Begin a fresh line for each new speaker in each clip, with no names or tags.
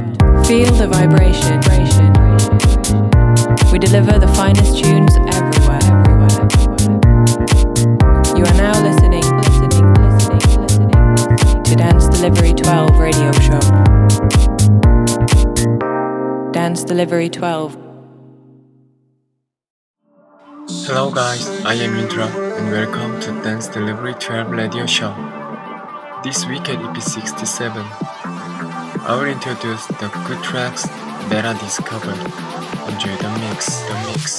12. Feel the vibration. We deliver the finest tunes everywhere. You are now listening, listening, listening, listening to Dance Delivery 12 radio show. Dance Delivery 12.
Hello guys, I am Indra and welcome to Dance Delivery 12 radio show. This week at EP 67, I will introduce the good tracks that I discovered. Enjoy the mix, the mix.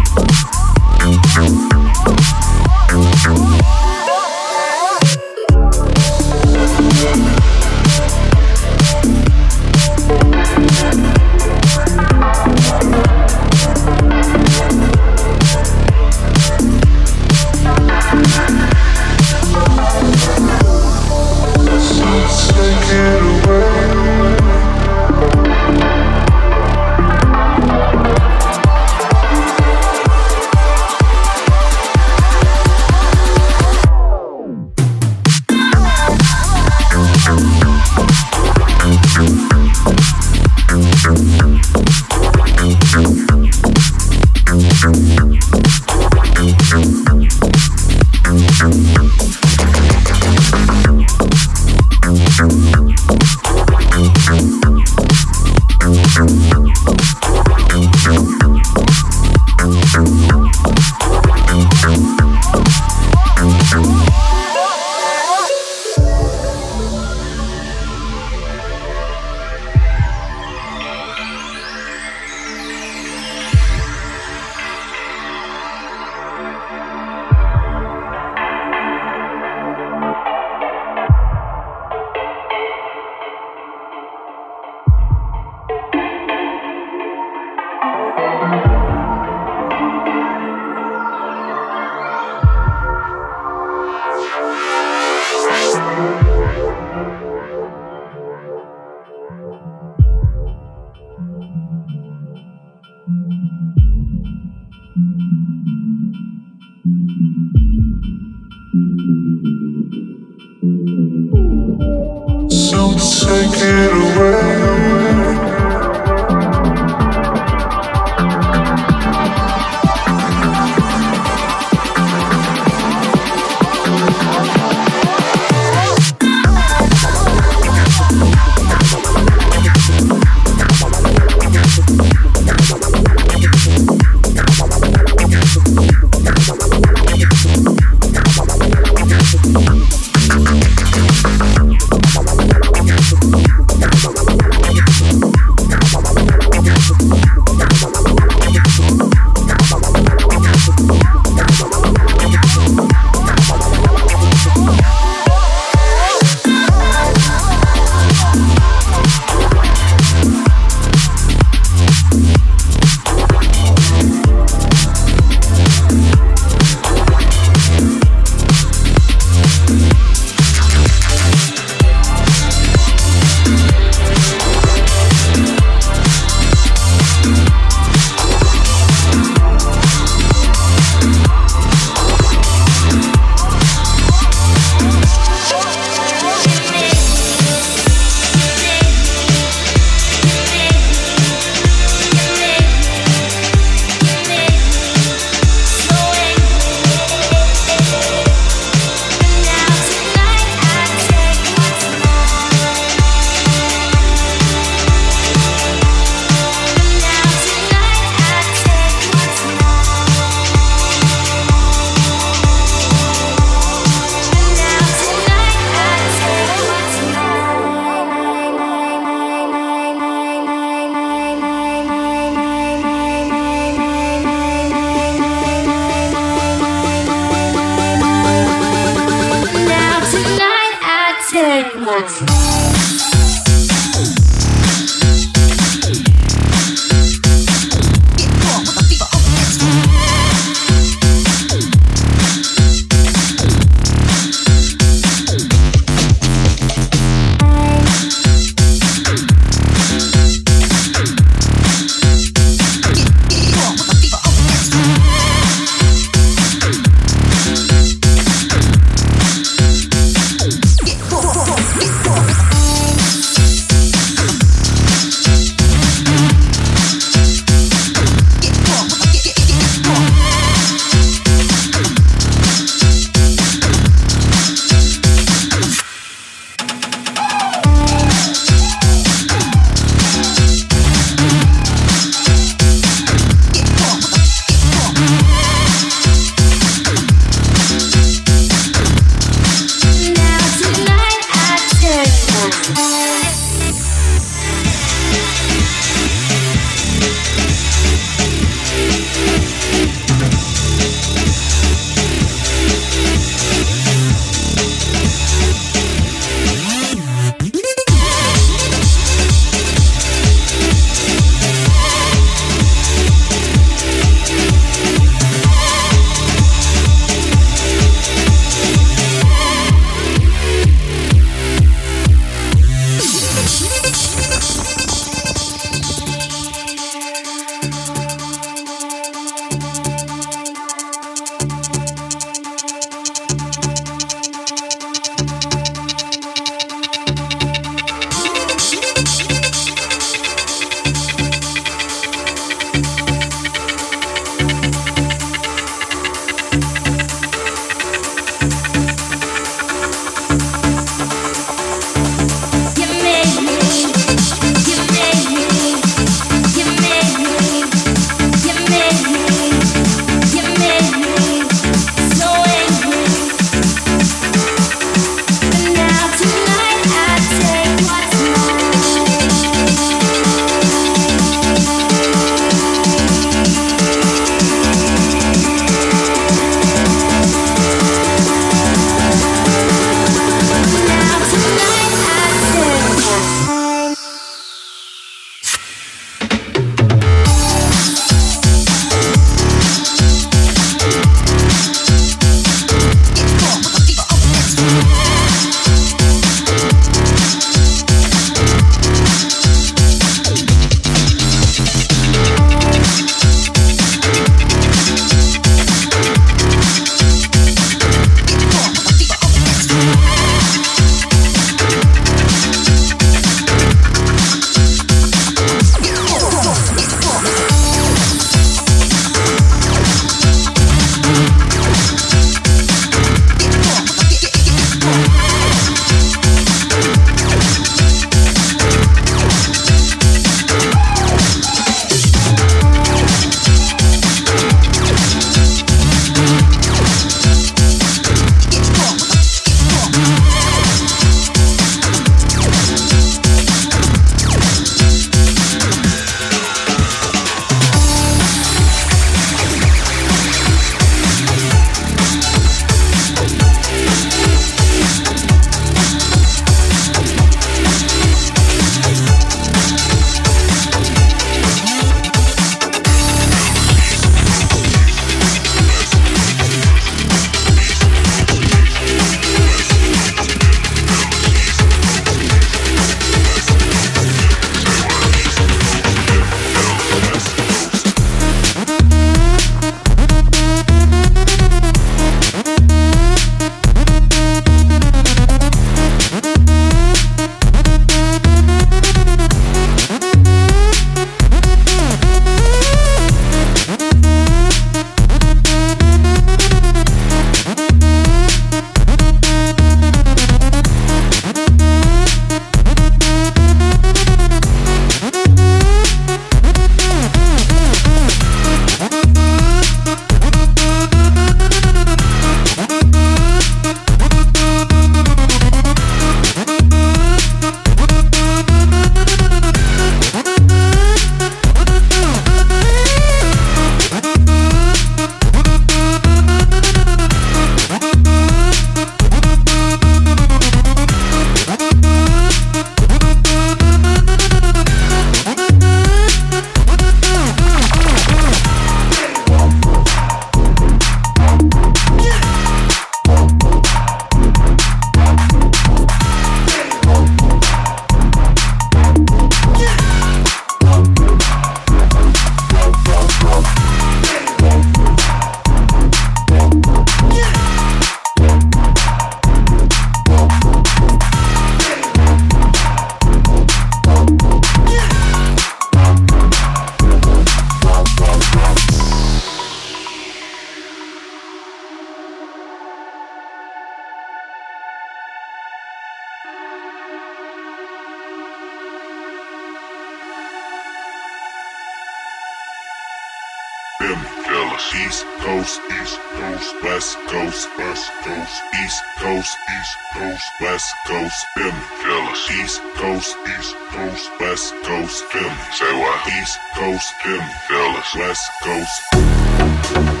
Phillies. East Coast, East Coast, West Coast, West Coast, East Coast, East Coast, West Coast, Philly. Phillies. East Coast, East Coast, West Coast, Philly. Say what? East Coast, Philly. Phillies. West Coast.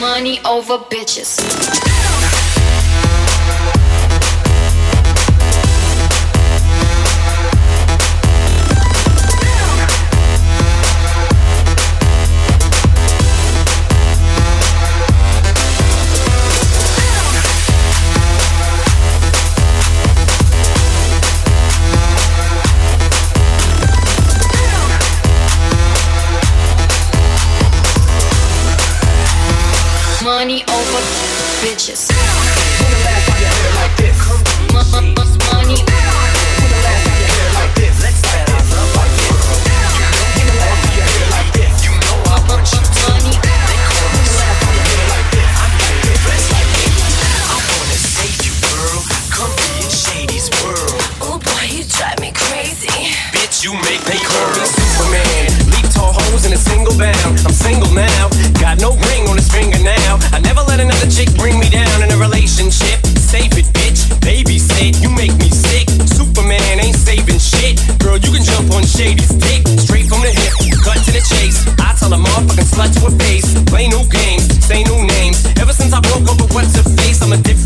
Money over bitches.
single now. Got no ring on his finger now. I never let another chick bring me down in a relationship. Save it, bitch. Babysit, you make me sick. Superman ain't saving shit. Girl, you can jump on Shady's dick. Straight from the hip, cut to the chase. I tell a motherfucking slut to her face. Play new games, say new names. Ever since I broke up with what's her face, I'm a different.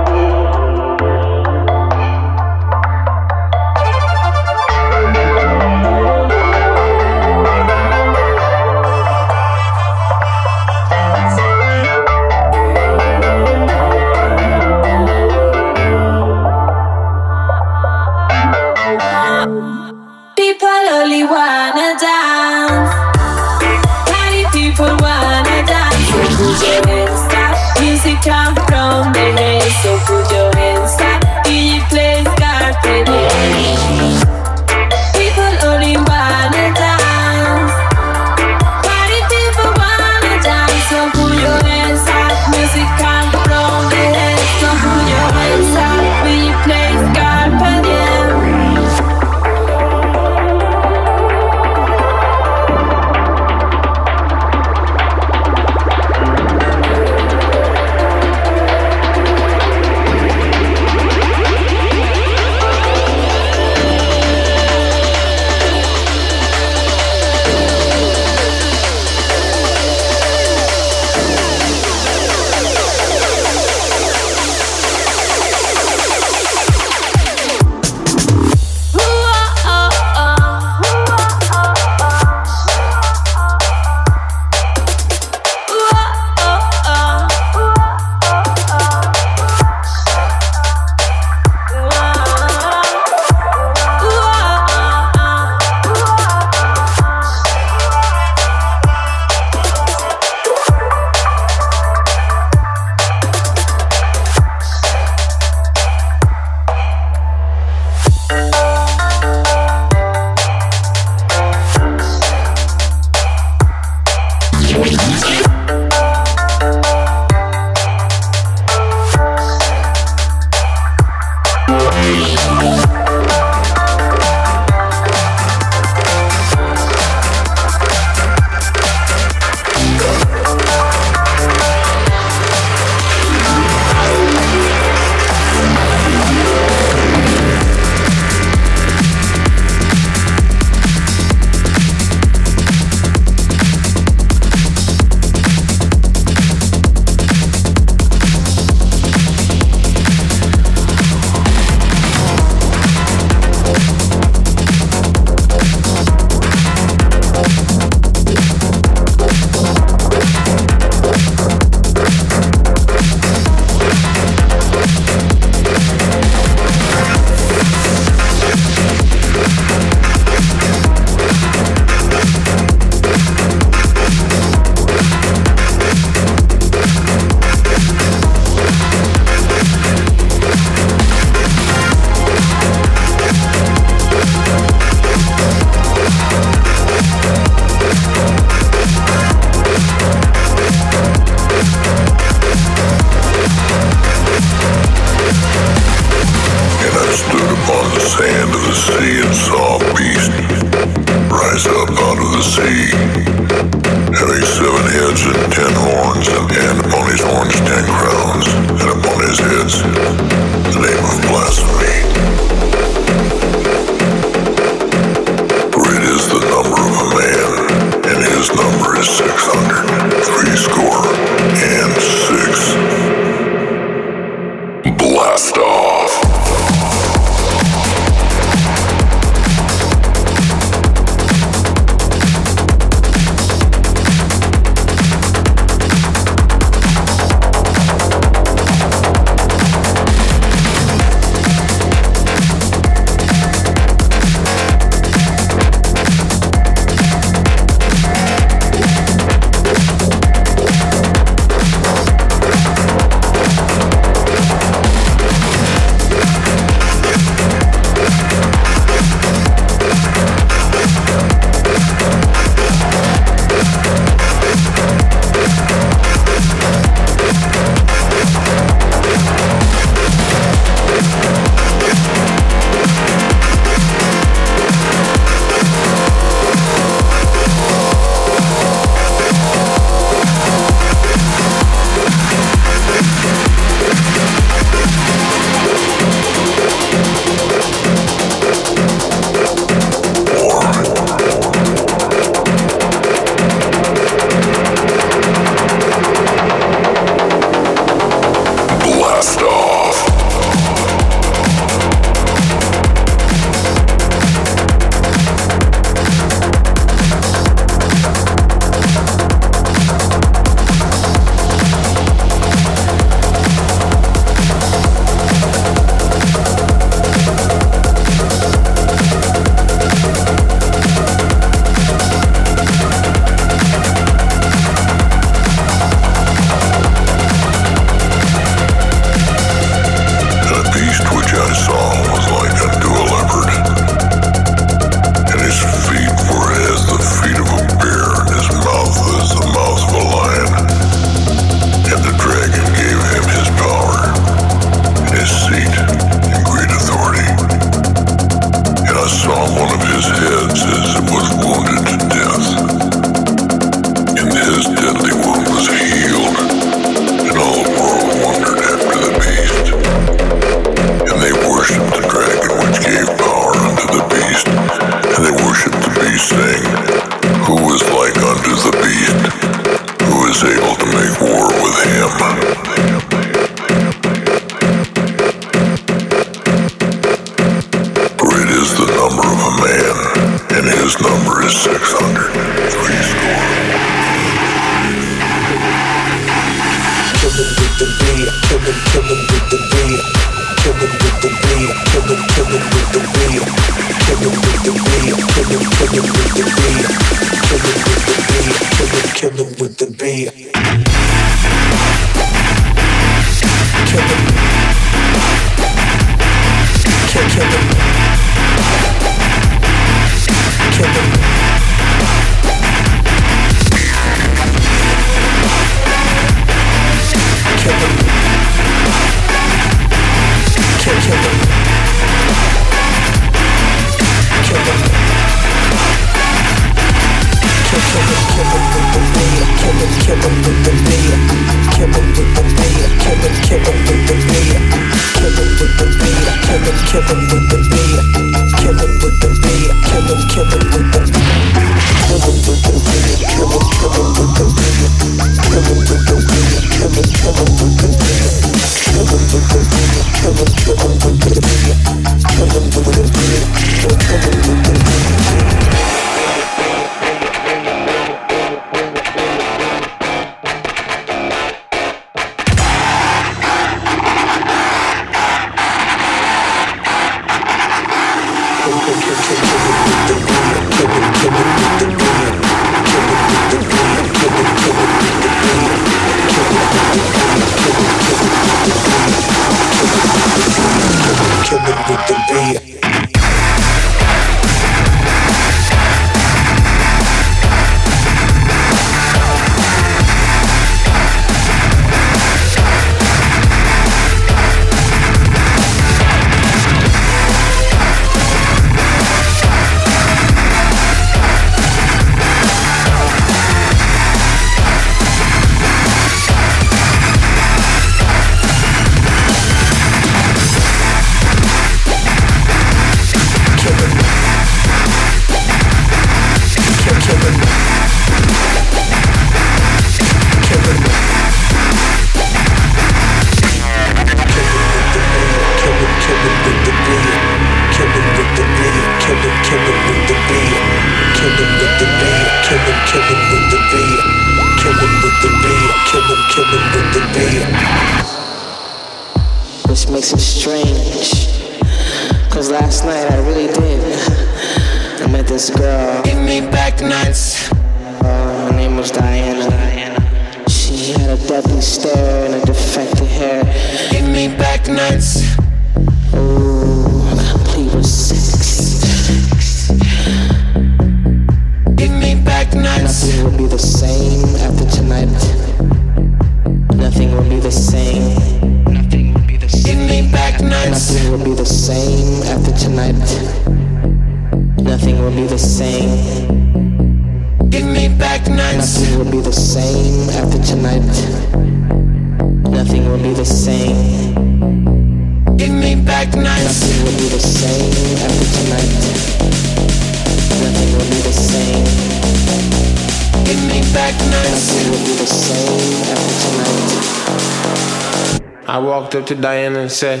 walked up to Diana and said,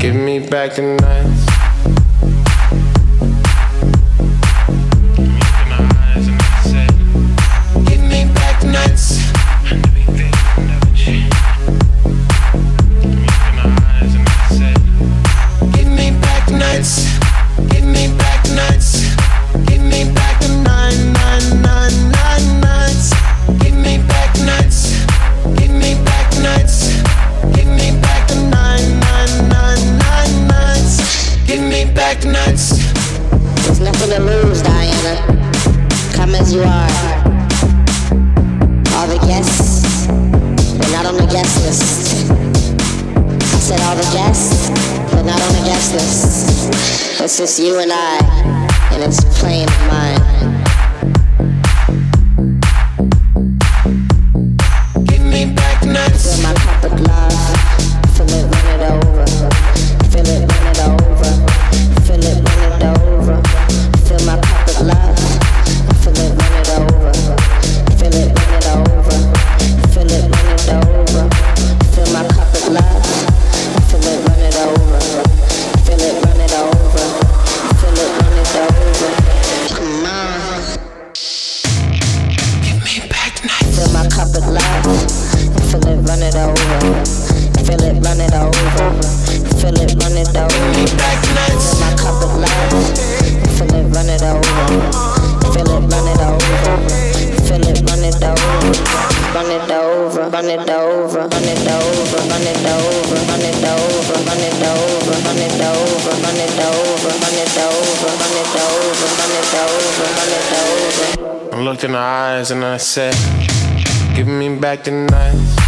Give me back the
knife." I
looked in her eyes and I said, Give me back the nights.